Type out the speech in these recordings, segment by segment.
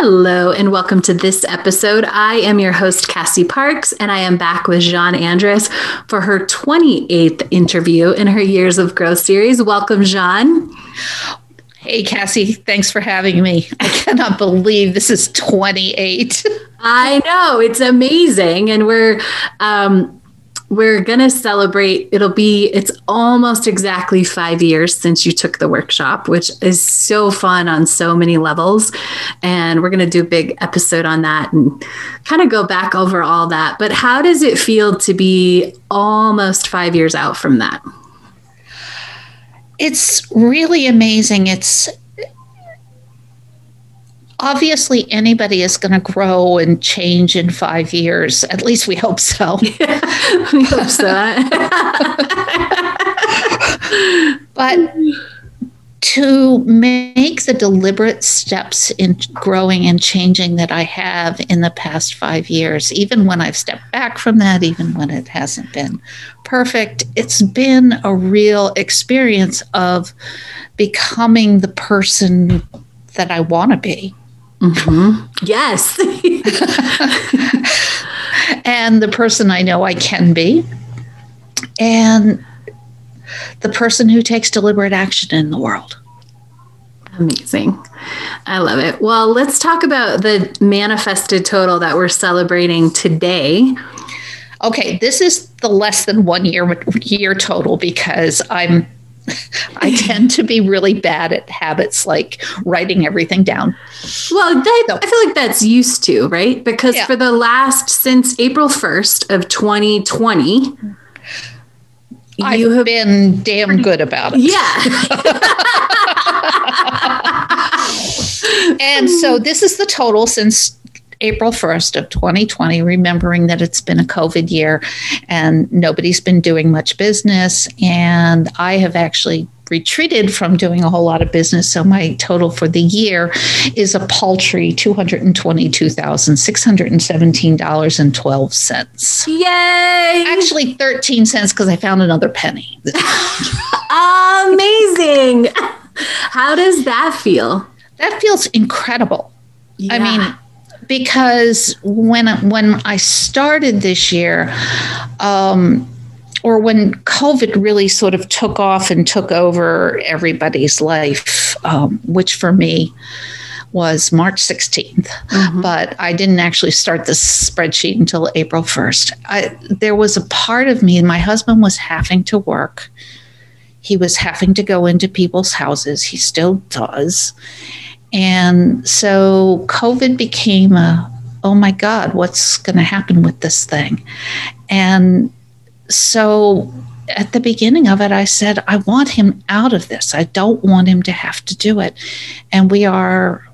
Hello, and welcome to this episode. I am your host, Cassie Parks, and I am back with Jean Andres for her 28th interview in her Years of Growth series. Welcome, Jean. Hey, Cassie, thanks for having me. I cannot believe this is 28. I know, it's amazing. And we're, um, we're going to celebrate. It'll be, it's almost exactly five years since you took the workshop, which is so fun on so many levels. And we're going to do a big episode on that and kind of go back over all that. But how does it feel to be almost five years out from that? It's really amazing. It's, obviously anybody is going to grow and change in five years. At least we hope so. Yeah, we hope so. but to make the deliberate steps in growing and changing that I have in the past five years, even when I've stepped back from that, even when it hasn't been perfect, it's been a real experience of becoming the person that I want to be. Mm-hmm. Yes. and the person I know I can be. And the person who takes deliberate action in the world. Amazing. I love it. Well, let's talk about the manifested total that we're celebrating today. Okay, this is the less than one year year total because I'm I tend to be really bad at habits like writing everything down. Well, that, so, I feel like that's used to, right? Because yeah. for the last, since April 1st of 2020, I've you have been damn good about it. Yeah. and so this is the total since April 1st of 2020, remembering that it's been a COVID year and nobody's been doing much business. And I have actually retreated from doing a whole lot of business. So my total for the year is a paltry $222,617.12. Yay! Actually, 13 cents because I found another penny. Amazing. How does that feel? That feels incredible. Yeah. I mean, because when when I started this year, um, or when COVID really sort of took off and took over everybody's life, um, which for me was March 16th, mm-hmm. but I didn't actually start this spreadsheet until April 1st. I, there was a part of me, and my husband was having to work. He was having to go into people's houses. He still does. And so COVID became a, oh my God, what's going to happen with this thing? And so at the beginning of it, I said, I want him out of this. I don't want him to have to do it. And we are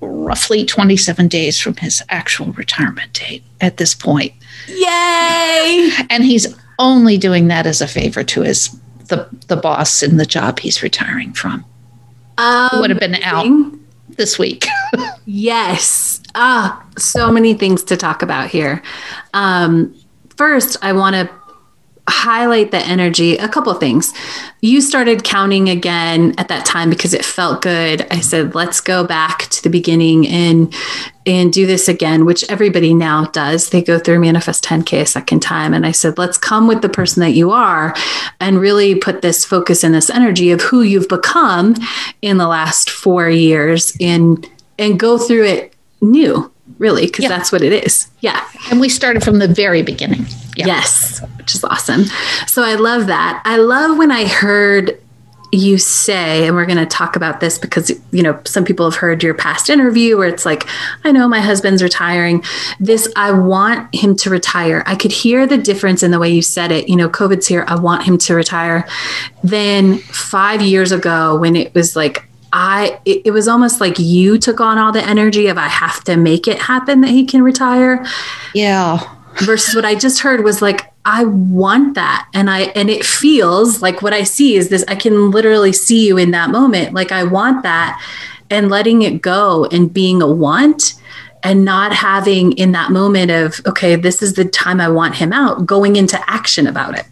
roughly 27 days from his actual retirement date at this point. Yay! And he's only doing that as a favor to his the the boss in the job he's retiring from. Um, would have been out this week. yes. Ah, so many things to talk about here. Um, first, I want to highlight the energy a couple things you started counting again at that time because it felt good i said let's go back to the beginning and and do this again which everybody now does they go through manifest 10k a second time and i said let's come with the person that you are and really put this focus and this energy of who you've become in the last four years and and go through it new really, because yeah. that's what it is. Yeah. And we started from the very beginning. Yeah. Yes, which is awesome. So I love that. I love when I heard you say, and we're going to talk about this because, you know, some people have heard your past interview where it's like, I know my husband's retiring. This, I want him to retire. I could hear the difference in the way you said it. You know, COVID's here. I want him to retire. Then five years ago, when it was like, I it, it, was almost like you took on all the energy of I have to make it happen that he can retire. Yeah. Versus what I just heard was like, I want that. And I, and it feels like what I see is this, I can literally see you in that moment. Like I want that and letting it go and being a want and not having in that moment of, okay, this is the time I want him out, going into action about it.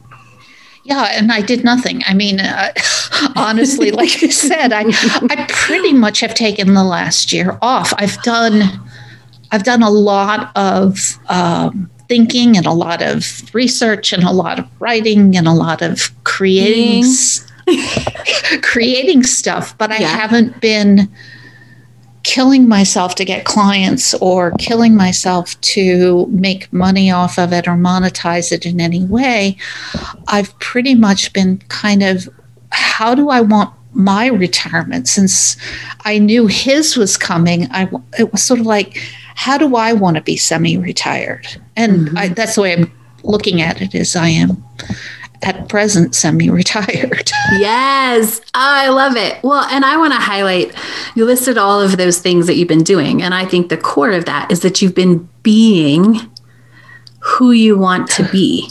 Yeah, and I did nothing. I mean, uh, honestly, like you said, I I pretty much have taken the last year off. I've done I've done a lot of um, thinking and a lot of research and a lot of writing and a lot of creating creating stuff, but I yeah. haven't been killing myself to get clients or killing myself to make money off of it or monetize it in any way. I've pretty much been kind of how do I want my retirement since I knew his was coming I it was sort of like how do I want to be semi-retired and mm-hmm. I, that's the way I'm looking at it is I am at present semi-retired. yes, I love it. Well, and I want to highlight you listed all of those things that you've been doing and I think the core of that is that you've been being who you want to be.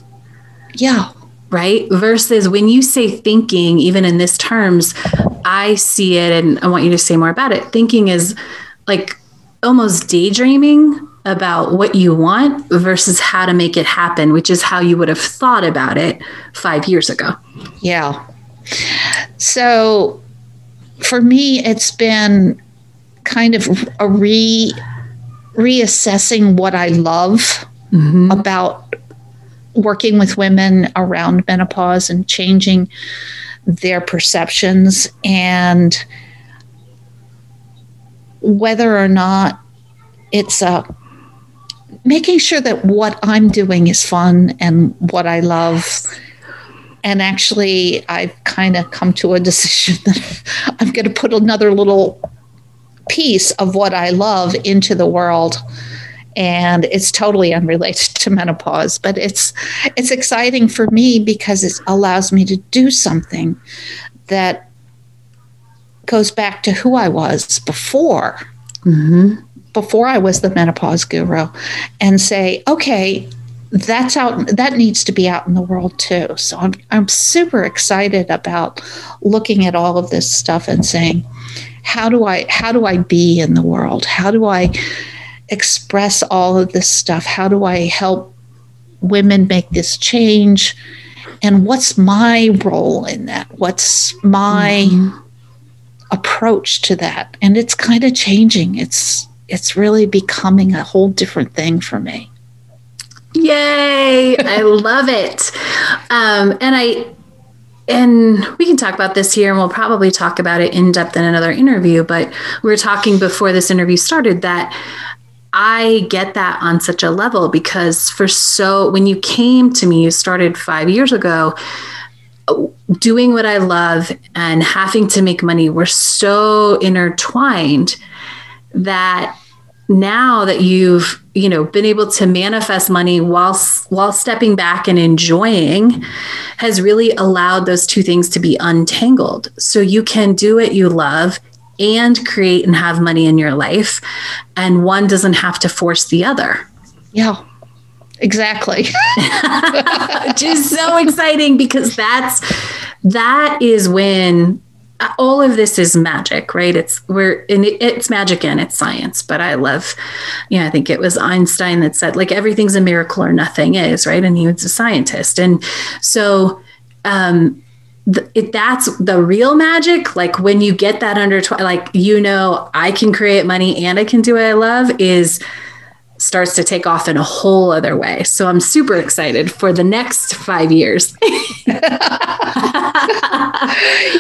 Yeah. Right? Versus when you say thinking even in this terms, I see it and I want you to say more about it. Thinking is like almost daydreaming about what you want versus how to make it happen, which is how you would have thought about it five years ago. Yeah. So for me, it's been kind of a re reassessing what I love mm-hmm. about working with women around menopause and changing their perceptions and whether or not it's a making sure that what I'm doing is fun and what I love. And actually, I've kind of come to a decision that I'm going to put another little piece of what I love into the world. And it's totally unrelated to menopause, but it's it's exciting for me because it allows me to do something that goes back to who I was before. Mm-hmm before I was the menopause guru and say, okay, that's out that needs to be out in the world too. So I'm I'm super excited about looking at all of this stuff and saying, how do I how do I be in the world? How do I express all of this stuff? How do I help women make this change? And what's my role in that? What's my mm-hmm. Approach to that? And it's kind of changing. It's it's really becoming a whole different thing for me. Yay! I love it. Um, and I and we can talk about this here and we'll probably talk about it in depth in another interview but we were talking before this interview started that I get that on such a level because for so when you came to me you started 5 years ago doing what I love and having to make money were so intertwined that now that you've you know been able to manifest money while while stepping back and enjoying has really allowed those two things to be untangled. So you can do what you love and create and have money in your life and one doesn't have to force the other. Yeah exactly which is so exciting because that's that is when all of this is magic, right? It's we're in it's magic and it's science, but I love, you know, I think it was Einstein that said like everything's a miracle or nothing is, right? And he was a scientist, and so um, it, that's the real magic. Like when you get that under, tw- like you know, I can create money and I can do what I love is starts to take off in a whole other way. So I'm super excited for the next five years.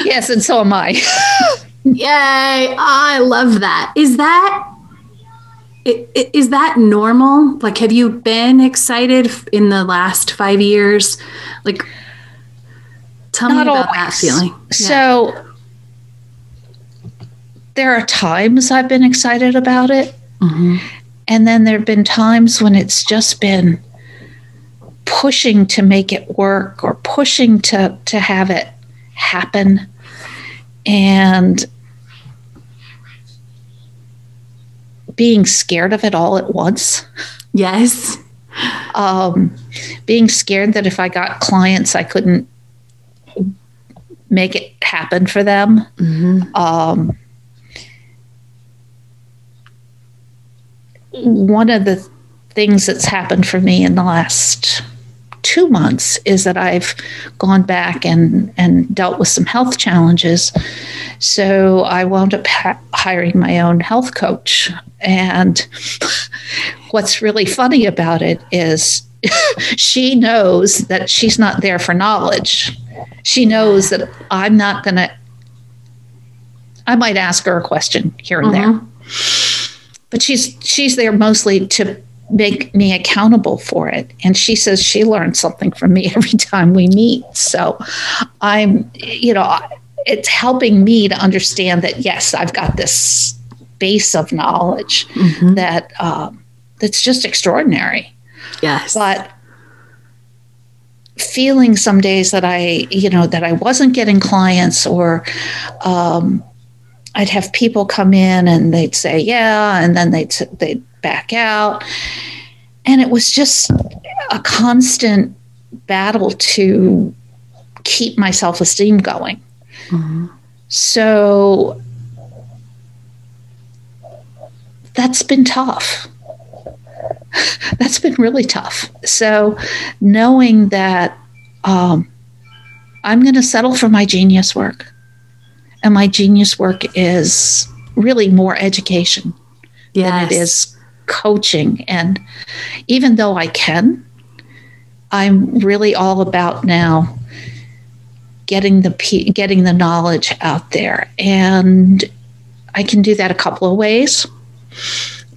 yes, and so am I. Yay. I love that. Is that is that normal? Like, have you been excited in the last five years? Like, tell Not me about always. that feeling. So, yeah. there are times I've been excited about it. Mm-hmm. And then there have been times when it's just been pushing to make it work or pushing to, to have it happen. And being scared of it all at once. Yes. Um, being scared that if I got clients, I couldn't make it happen for them. Mm-hmm. Um, one of the things that's happened for me in the last two months is that I've gone back and, and dealt with some health challenges. So I wound up ha- hiring my own health coach. And what's really funny about it is she knows that she's not there for knowledge. She knows that I'm not going to, I might ask her a question here and mm-hmm. there. But she's she's there mostly to make me accountable for it. And she says she learns something from me every time we meet. So I'm, you know, it's helping me to understand that, yes, I've got this base of knowledge mm-hmm. that um, that's just extraordinary. Yes. But feeling some days that I, you know, that I wasn't getting clients or um, I'd have people come in and they'd say, yeah, and then they'd, they'd back out. And it was just a constant battle to keep my self esteem going. Mm-hmm. So that's been tough. that's been really tough. So knowing that um, I'm going to settle for my genius work, and my genius work is really more education yes. than it is coaching. And even though I can, I'm really all about now getting the getting the knowledge out there, and I can do that a couple of ways.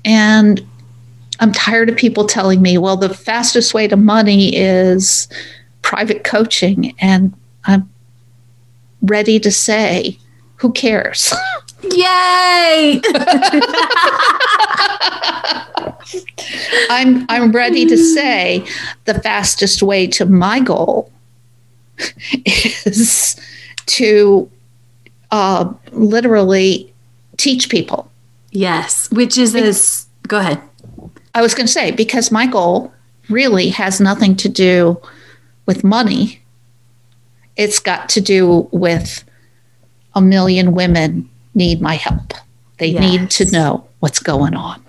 And I'm tired of people telling me, well, the fastest way to money is private coaching, and I'm ready to say, who cares? Yay! I'm I'm ready to say the fastest way to my goal is to uh, literally teach people. Yes, which is this. Go ahead. I was going to say because my goal really has nothing to do with money. It's got to do with a million women need my help. They yes. need to know what's going on.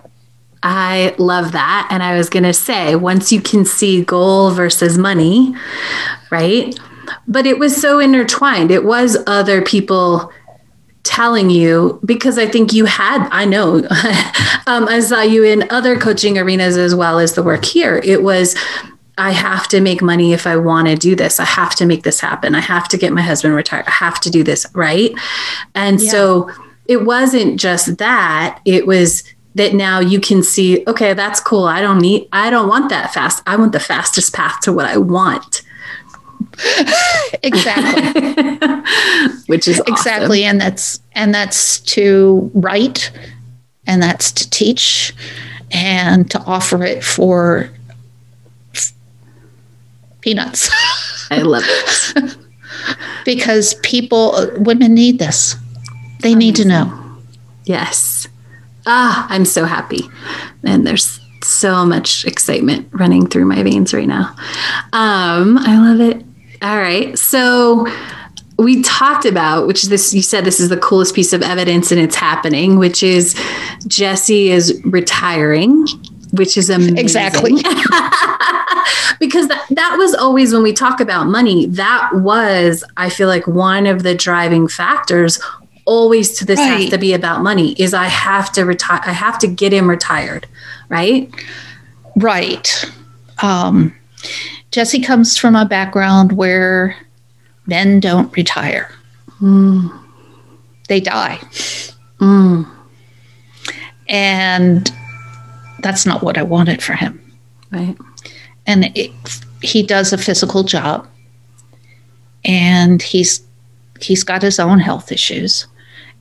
I love that. And I was going to say, once you can see goal versus money, right? But it was so intertwined. It was other people telling you because I think you had, I know, um, I saw you in other coaching arenas as well as the work here. It was, I have to make money if I want to do this. I have to make this happen. I have to get my husband retired. I have to do this. Right. And yeah. so it wasn't just that, it was that now you can see, okay, that's cool. I don't need, I don't want that fast. I want the fastest path to what I want. exactly. Which is awesome. exactly. And that's, and that's to write and that's to teach and to offer it for peanuts. I love it. because people, women need this. They Amazing. need to know. Yes. Ah, I'm so happy. And there's so much excitement running through my veins right now. Um, I love it. All right. So we talked about, which is this, you said this is the coolest piece of evidence and it's happening, which is Jesse is retiring, which is amazing. Exactly. because that, that was always when we talk about money, that was, I feel like, one of the driving factors always to this right. has to be about money is I have to retire I have to get him retired, right? Right. Um, Jesse comes from a background where men don't retire. Mm. They die. Mm. And that's not what I wanted for him. Right. And it, he does a physical job and he's he's got his own health issues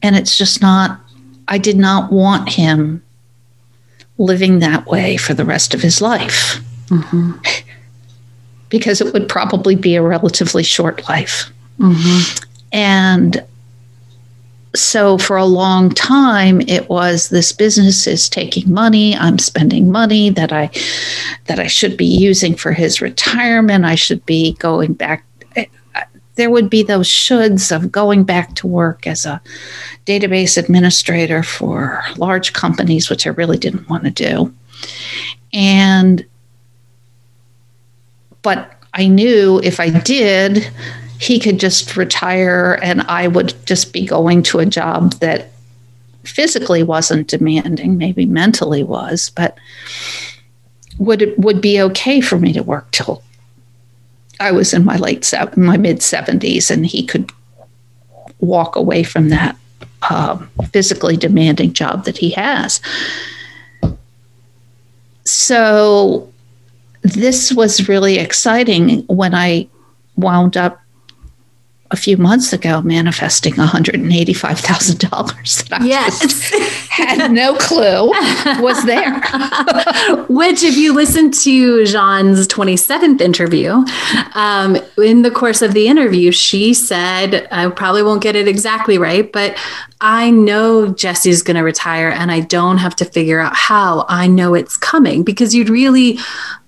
and it's just not, I did not want him living that way for the rest of his life. Mm-hmm. because it would probably be a relatively short life. Mm-hmm. And so for a long time it was this business is taking money i'm spending money that i that i should be using for his retirement. I should be going back eh, there would be those shoulds of going back to work as a database administrator for large companies which i really didn't want to do. And but i knew if i did he could just retire and I would just be going to a job that physically wasn't demanding, maybe mentally was, but would it would be okay for me to work till I was in my late my mid 70s and he could walk away from that um, physically demanding job that he has. So this was really exciting when I wound up a few months ago manifesting $185,000 that I yes. Had no clue was there. Which, if you listen to Jean's 27th interview, um, in the course of the interview, she said, I probably won't get it exactly right, but I know Jesse's going to retire and I don't have to figure out how. I know it's coming because you'd really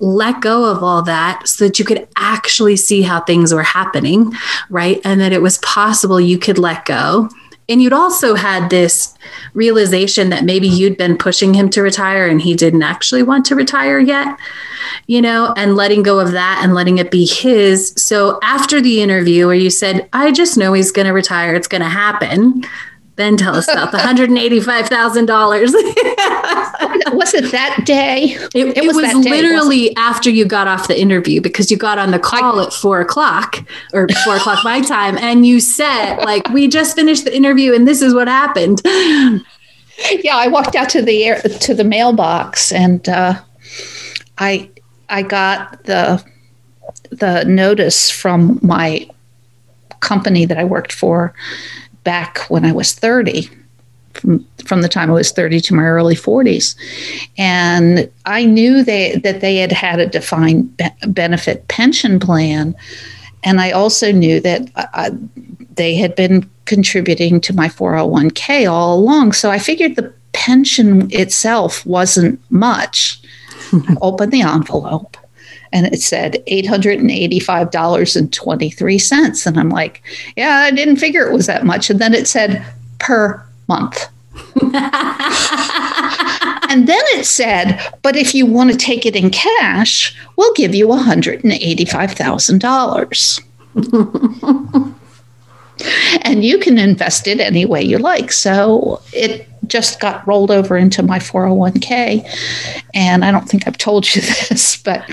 let go of all that so that you could actually see how things were happening, right? And that it was possible you could let go. And you'd also had this realization that maybe you'd been pushing him to retire and he didn't actually want to retire yet, you know, and letting go of that and letting it be his. So after the interview where you said, I just know he's going to retire, it's going to happen then tell us about the $185,000. was it that day? It, it, it was, was literally after you got off the interview because you got on the call I, at four o'clock or four o'clock my time. And you said, like, we just finished the interview and this is what happened. Yeah, I walked out to the air, to the mailbox and uh, I I got the the notice from my company that I worked for back when I was 30, from, from the time I was 30 to my early 40s. And I knew they, that they had had a defined be- benefit pension plan. And I also knew that uh, they had been contributing to my 401k all along. So I figured the pension itself wasn't much. I opened the envelope and it said $885.23. And I'm like, yeah, I didn't figure it was that much. And then it said per month. and then it said, but if you want to take it in cash, we'll give you $185,000. and you can invest it any way you like. So it just got rolled over into my 401k. And I don't think I've told you this, but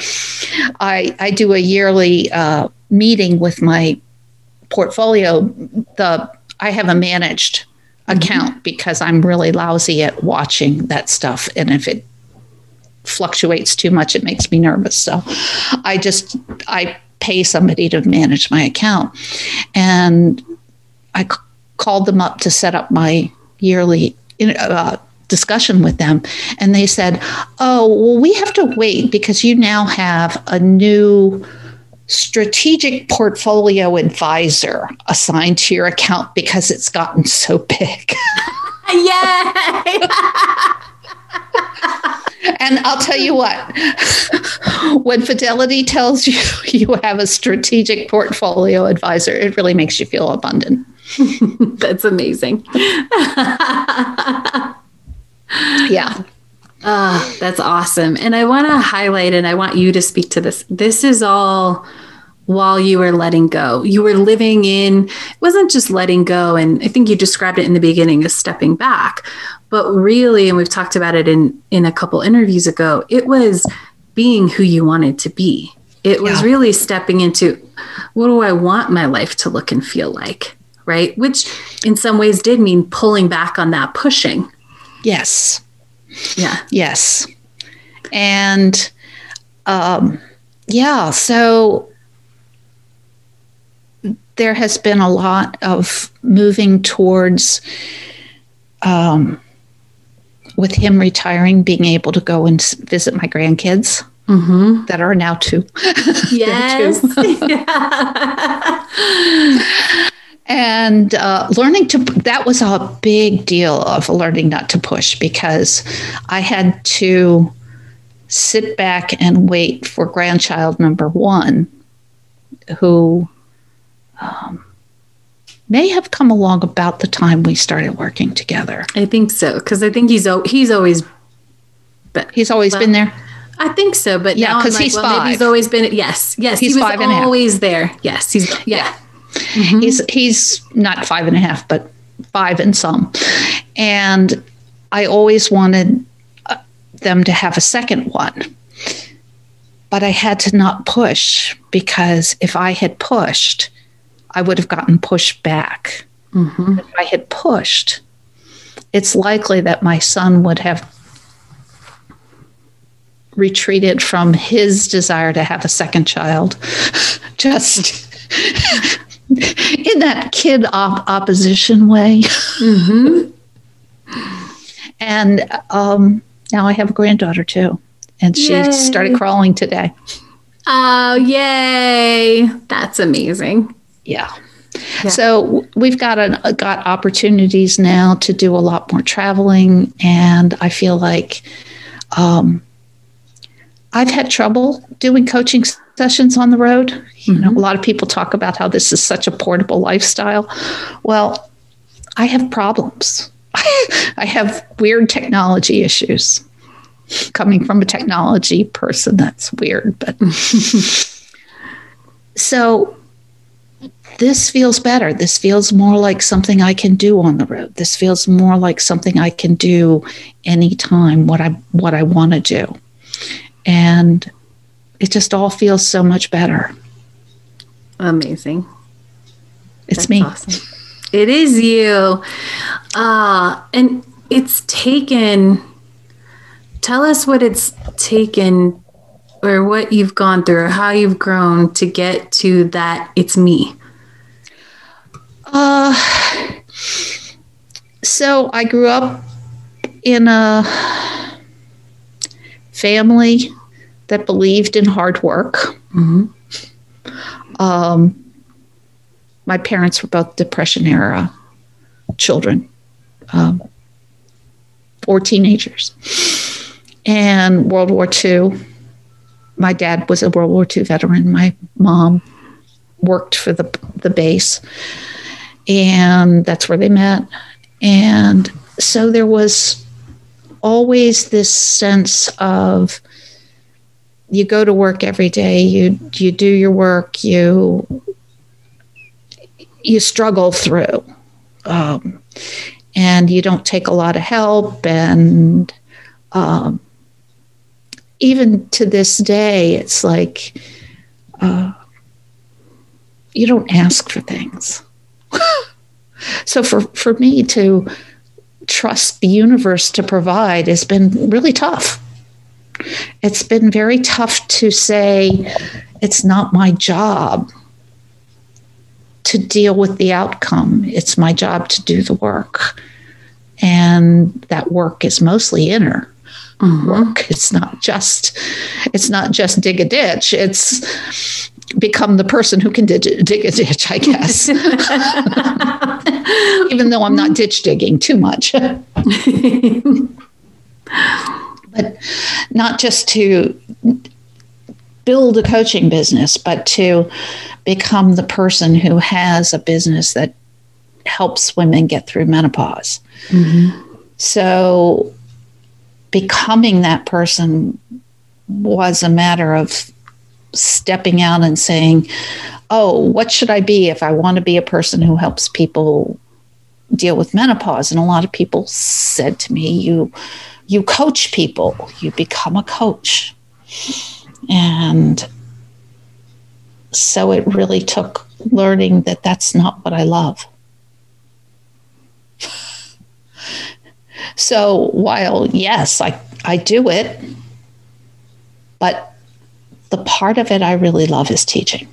I, I do a yearly uh, meeting with my portfolio. The I have a managed mm-hmm. account because I'm really lousy at watching that stuff. And if it fluctuates too much, it makes me nervous. So I just I pay somebody to manage my account. And I c- called them up to set up my yearly uh, discussion with them, and they said, "Oh, well, we have to wait because you now have a new." strategic portfolio advisor assigned to your account because it's gotten so big. yeah and I'll tell you what, when Fidelity tells you you have a strategic portfolio advisor, it really makes you feel abundant. That's amazing. yeah. Uh, that's awesome. And I want to highlight, and I want you to speak to this. This is all while you were letting go. You were living in, it wasn't just letting go. And I think you described it in the beginning as stepping back, but really, and we've talked about it in, in a couple interviews ago, it was being who you wanted to be. It was yeah. really stepping into what do I want my life to look and feel like? Right? Which in some ways did mean pulling back on that pushing. Yes. Yeah. Yes. And um, yeah, so there has been a lot of moving towards um, with him retiring, being able to go and visit my grandkids. Mm-hmm. That are now two. Yes. two. and uh, learning to that was a big deal of learning not to push because i had to sit back and wait for grandchild number one who um, may have come along about the time we started working together I think so because I think he's he's always. But he's always Well, been there I think so, but Yeah, because like, he's well, five. he's always been. Yes, yes, He's he was five and a half. always there. Yes, he's yeah. He's he's not five and a half but five and some. And i always wanted uh, them to have a second one. But i had to not push because if i had pushed i would have gotten pushed back. Mhm. if i had pushed it's likely that my son would have retreated from his desire to have a second child. Just in that kid op- opposition way. Mhm. And um, now I have a granddaughter too. And she Yay. started crawling today. Oh, yay! That's amazing. Yeah. Yeah. So we've got an, got opportunities now to do a lot more traveling, and I feel like um, I've had trouble doing coaching sessions on the road. You know, mm-hmm. a lot of people talk about how this is such a portable lifestyle. Well, I have problems. I have weird technology issues. Coming from a technology person, that's weird, but so this feels better. This feels more like something I can do on the road. This feels more like something I can do anytime what I what I want to do. And it just all feels so much better. Amazing. It's That's me. awesome. It is you. Uh, and it's taken, tell us what it's taken or what you've gone through or how you've grown to get to that it's me. Uh, so I grew up in a family that believed in hard work. Mhm. Um, my parents were both Depression era children um, or teenagers. And World War II, my dad was a World War II veteran. My mom worked for the, the base, and that's where they met. And so there was always this sense of you go to work every day, you you do your work, you you struggle through, um, and you don't take a lot of help, and um, even to this day, it's like uh, you don't ask for things. so for for me to trust the universe to provide has been really tough it's been very tough to say it's not my job to deal with the outcome. It's my job to do the work. And that work is mostly inner mm-hmm. work. It's not just it's not just dig a ditch. It's become the person who can dig, dig a ditch, I guess. Even though I'm not ditch digging too much. but not just to build a coaching business, but to become the person who has a business that helps women get through menopause. Mm-hmm. So, becoming that person was a matter of stepping out and saying, Oh, what should I be if I want to be a person who helps people deal with menopause? And a lot of people said to me, You you coach people, you become a coach. And so it really took learning that that's not what I love. So while, yes, I, I do it, but the part of it I really love is teaching.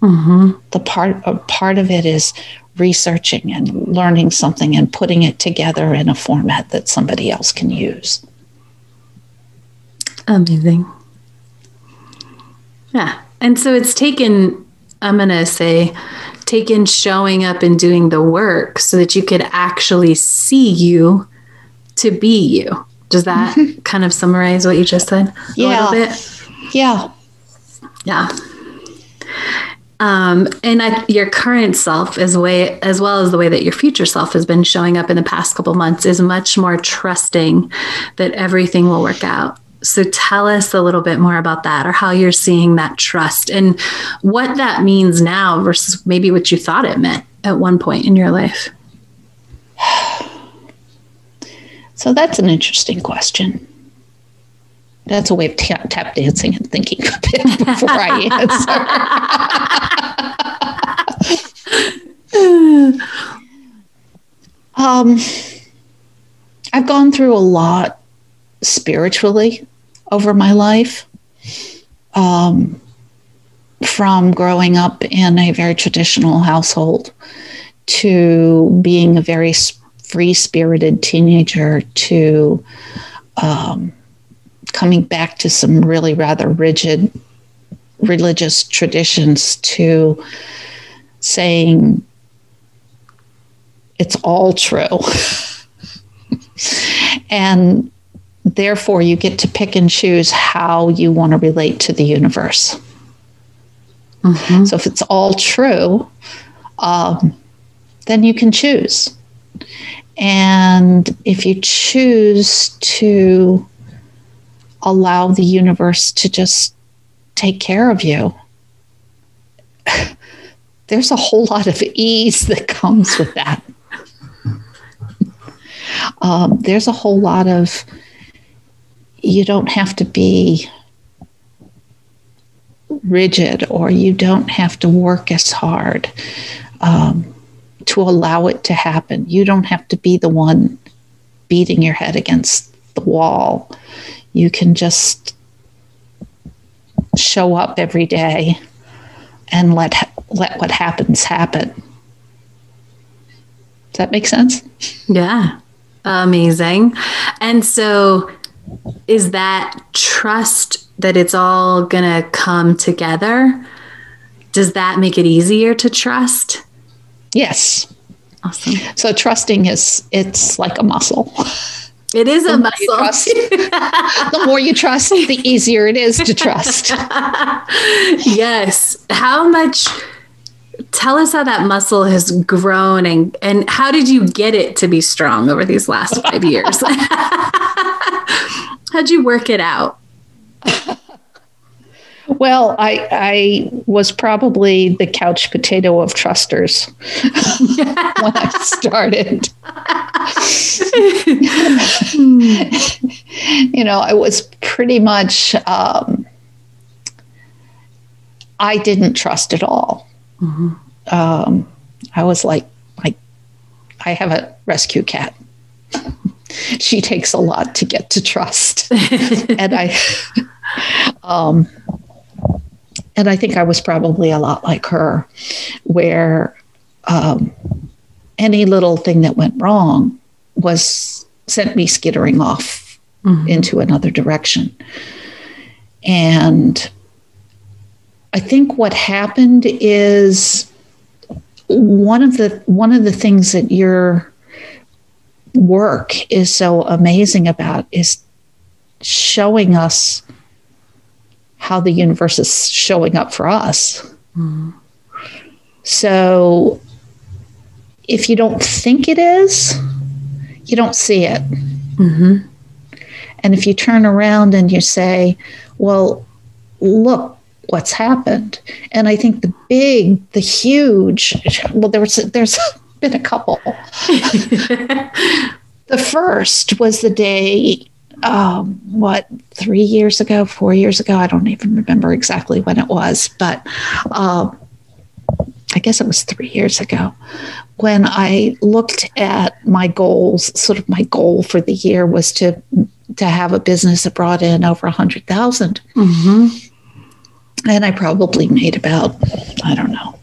Mm-hmm. The part, part of it is researching and learning something and putting it together in a format that somebody else can use. Amazing. Yeah. And so it's taken, I'm going to say, taken showing up and doing the work so that you could actually see you to be you. Does that mm-hmm. kind of summarize what you just said? Yeah. Yeah. Yeah. Um, and I, your current self, as way as well as the way that your future self has been showing up in the past couple months, is much more trusting that everything will work out. So tell us a little bit more about that, or how you're seeing that trust, and what that means now versus maybe what you thought it meant at one point in your life. So that's an interesting question. That's a way of tap, tap dancing and thinking a bit before I answer. um, I've gone through a lot spiritually over my life. Um, from growing up in a very traditional household to being a very free spirited teenager to um, coming back to some really rather rigid religious traditions to saying it's all true. and therefore, you get to pick and choose how you want to relate to the universe. Mm-hmm. So, if it's all true, um, then you can choose. And if you choose to allow the universe to just take care of you. There's a whole lot of ease that comes with that. Um, there's a whole lot of, you don't have to be rigid or you don't have to work as hard um, to allow it to happen. You don't have to be the one beating your head against the wall you can just show up every day and let let what happens happen. Does that make sense? Yeah. Amazing. And so is that trust that it's all going to come together? Does that make it easier to trust? Yes. Awesome. So trusting is it's like a muscle. It is the a muscle. The more you trust, the easier it is to trust. yes. How much? Tell us how that muscle has grown and and how did you get it to be strong over these last five years? How'd you work it out? Well, I I was probably the couch potato of trusters when I started. you know, I was pretty much um, I didn't trust at all. Mm-hmm. Um, I was like, like I have a rescue cat. she takes a lot to get to trust, and I. Um, and I think I was probably a lot like her, where um, any little thing that went wrong was sent me skittering off mm-hmm. into another direction. And I think what happened is one of the one of the things that your work is so amazing about is showing us how the universe is showing up for us. Mm-hmm. So if you don't think it is, you don't see it. Mm-hmm. And if you turn around and you say, well, look what's happened. And I think the big, the huge, well, there was, there's been a couple. the first was the day um, what three years ago, four years ago. I don't even remember exactly when it was, but um, I guess it was three years ago when I looked at my goals. Sort of my goal for the year was to to have a business that brought in over a hundred thousand, mm-hmm. and I probably made about I don't know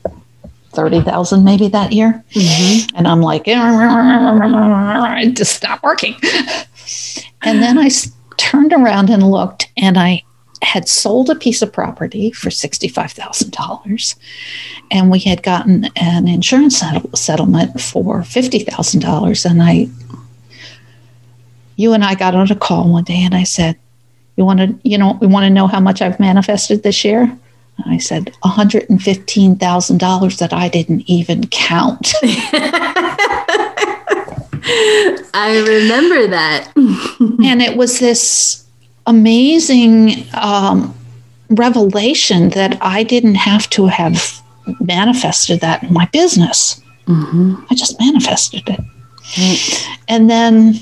thirty thousand maybe that year, mm-hmm. and I'm like, it just stopped working. And then I turned around and looked, and I had sold a piece of property for $65,000 and we had gotten an insurance settlement for $50,000 and I you and I got on a call one day and I said, "You want to you know, we want to know how much I've manifested this year?" And I said, $115,000 that I didn't even count. I remember that. and it was this amazing um, revelation that I didn't have to have manifested that in my business. Mm-hmm. I just manifested it. Right. And then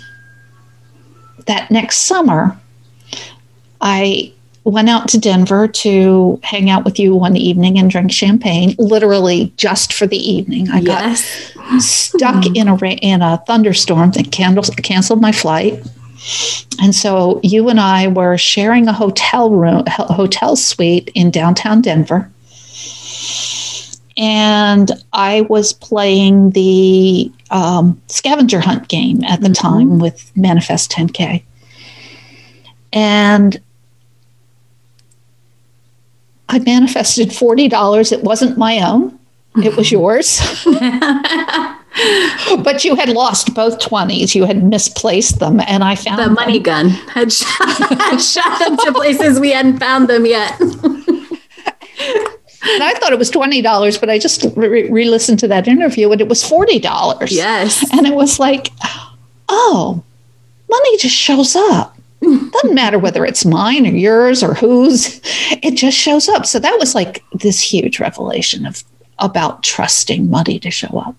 that next summer, I went out to Denver to hang out with you one evening and drink champagne, literally just for the evening. I yes. got stuck in a in a thunderstorm that canceled my flight. And so you and I were sharing a hotel room, hotel suite in downtown Denver. And I was playing the um, scavenger hunt game at the mm-hmm. time with Manifest 10K. And I manifested $40. It wasn't my own, it was yours. but you had lost both 20s. You had misplaced them. And I found the money them. gun had shot, shot them to places we hadn't found them yet. and I thought it was $20, but I just re listened to that interview and it was $40. Yes. And it was like, oh, money just shows up. Doesn't matter whether it's mine or yours or whose, it just shows up. So that was like this huge revelation of about trusting money to show up.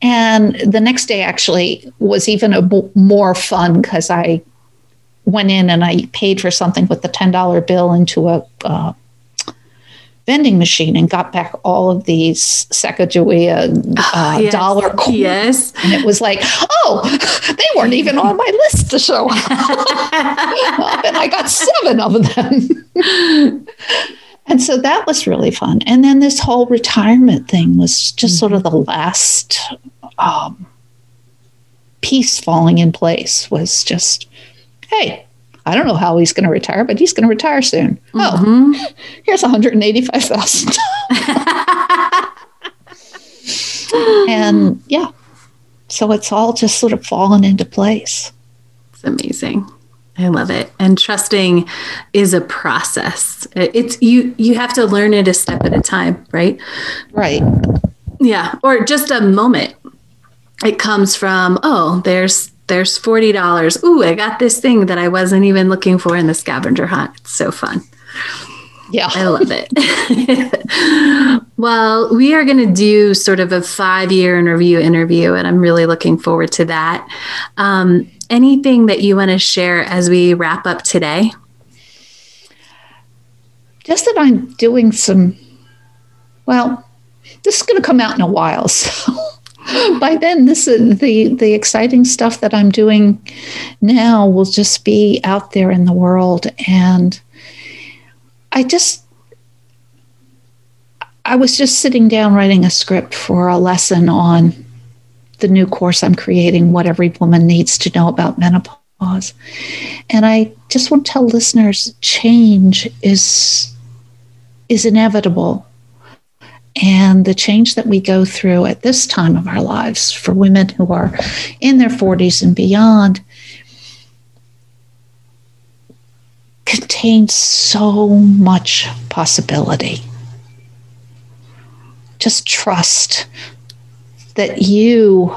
And the next day actually was even a b- more fun because I went in and I paid for something with the $10 bill into a uh, vending machine and got back all of these Sacagawea uh, oh, yes. dollar coins. Yes. And it was like, oh, they weren't even on my list to show up. and I got seven of them. And so that was really fun. And then this whole retirement thing was just mm-hmm. sort of the last um, piece falling in place was just, hey, I don't know how he's going to retire, but he's going to retire soon. Oh, mm-hmm. Oh, here's 185,000. and yeah, so it's all just sort of fallen into place. It's amazing. I love it. And trusting is a process. It's you you have to learn it a step at a time, right? Right. Yeah, or just a moment. It comes from, oh, there's there's $40. Ooh, I got this thing that I wasn't even looking for in the scavenger hunt. It's so fun. Yeah. I love it. well, we are going to do sort of a five year interview interview, and I'm really looking forward to that. Um, anything that you want to share as we wrap up today? Just that I'm doing some, well, this is going to come out in a while. So by then, this is the, the exciting stuff that I'm doing now will just be out there in the world. And I just, I was just sitting down writing a script for a lesson on the new course I'm creating, What Every Woman Needs to Know About Menopause. And I just want to tell listeners change is, is inevitable. And the change that we go through at this time of our lives for women who are in their 40s and beyond contains so much possibility. Just trust that you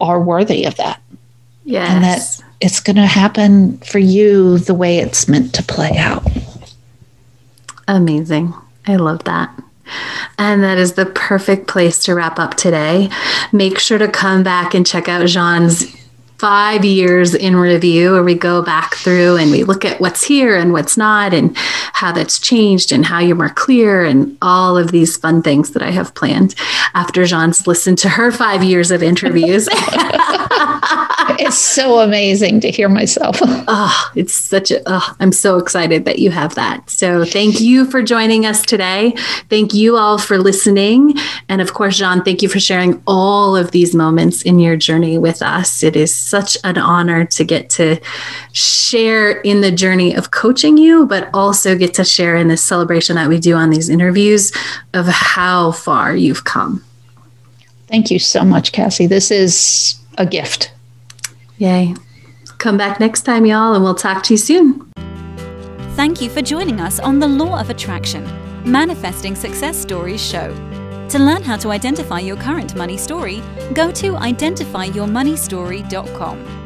are worthy of that. Yes. And that it's going to happen for you the way it's meant to play out. Amazing. I love that. And that is the perfect place to wrap up today. Make sure to come back and check out Jean's five years in review where we go back through and we look at what's here and what's not and how that's changed and how you're more clear and all of these fun things that I have planned after Jean's listened to her five years of interviews. it's so amazing to hear myself. oh, it's such a, oh, I'm so excited that you have that. So thank you for joining us today. Thank you all for listening. And of course, Jean, thank you for sharing all of these moments in your journey with us. It is such an honor to get to share in the journey of coaching you, but also get to share in this celebration that we do on these interviews of how far you've come. Thank you so much, Cassie. This is a gift. Yay. Come back next time, y'all, and we'll talk to you soon. Thank you for joining us on the Law of Attraction Manifesting Success Stories show. To learn how to identify your current money story, go to identifyyourmoneystory.com.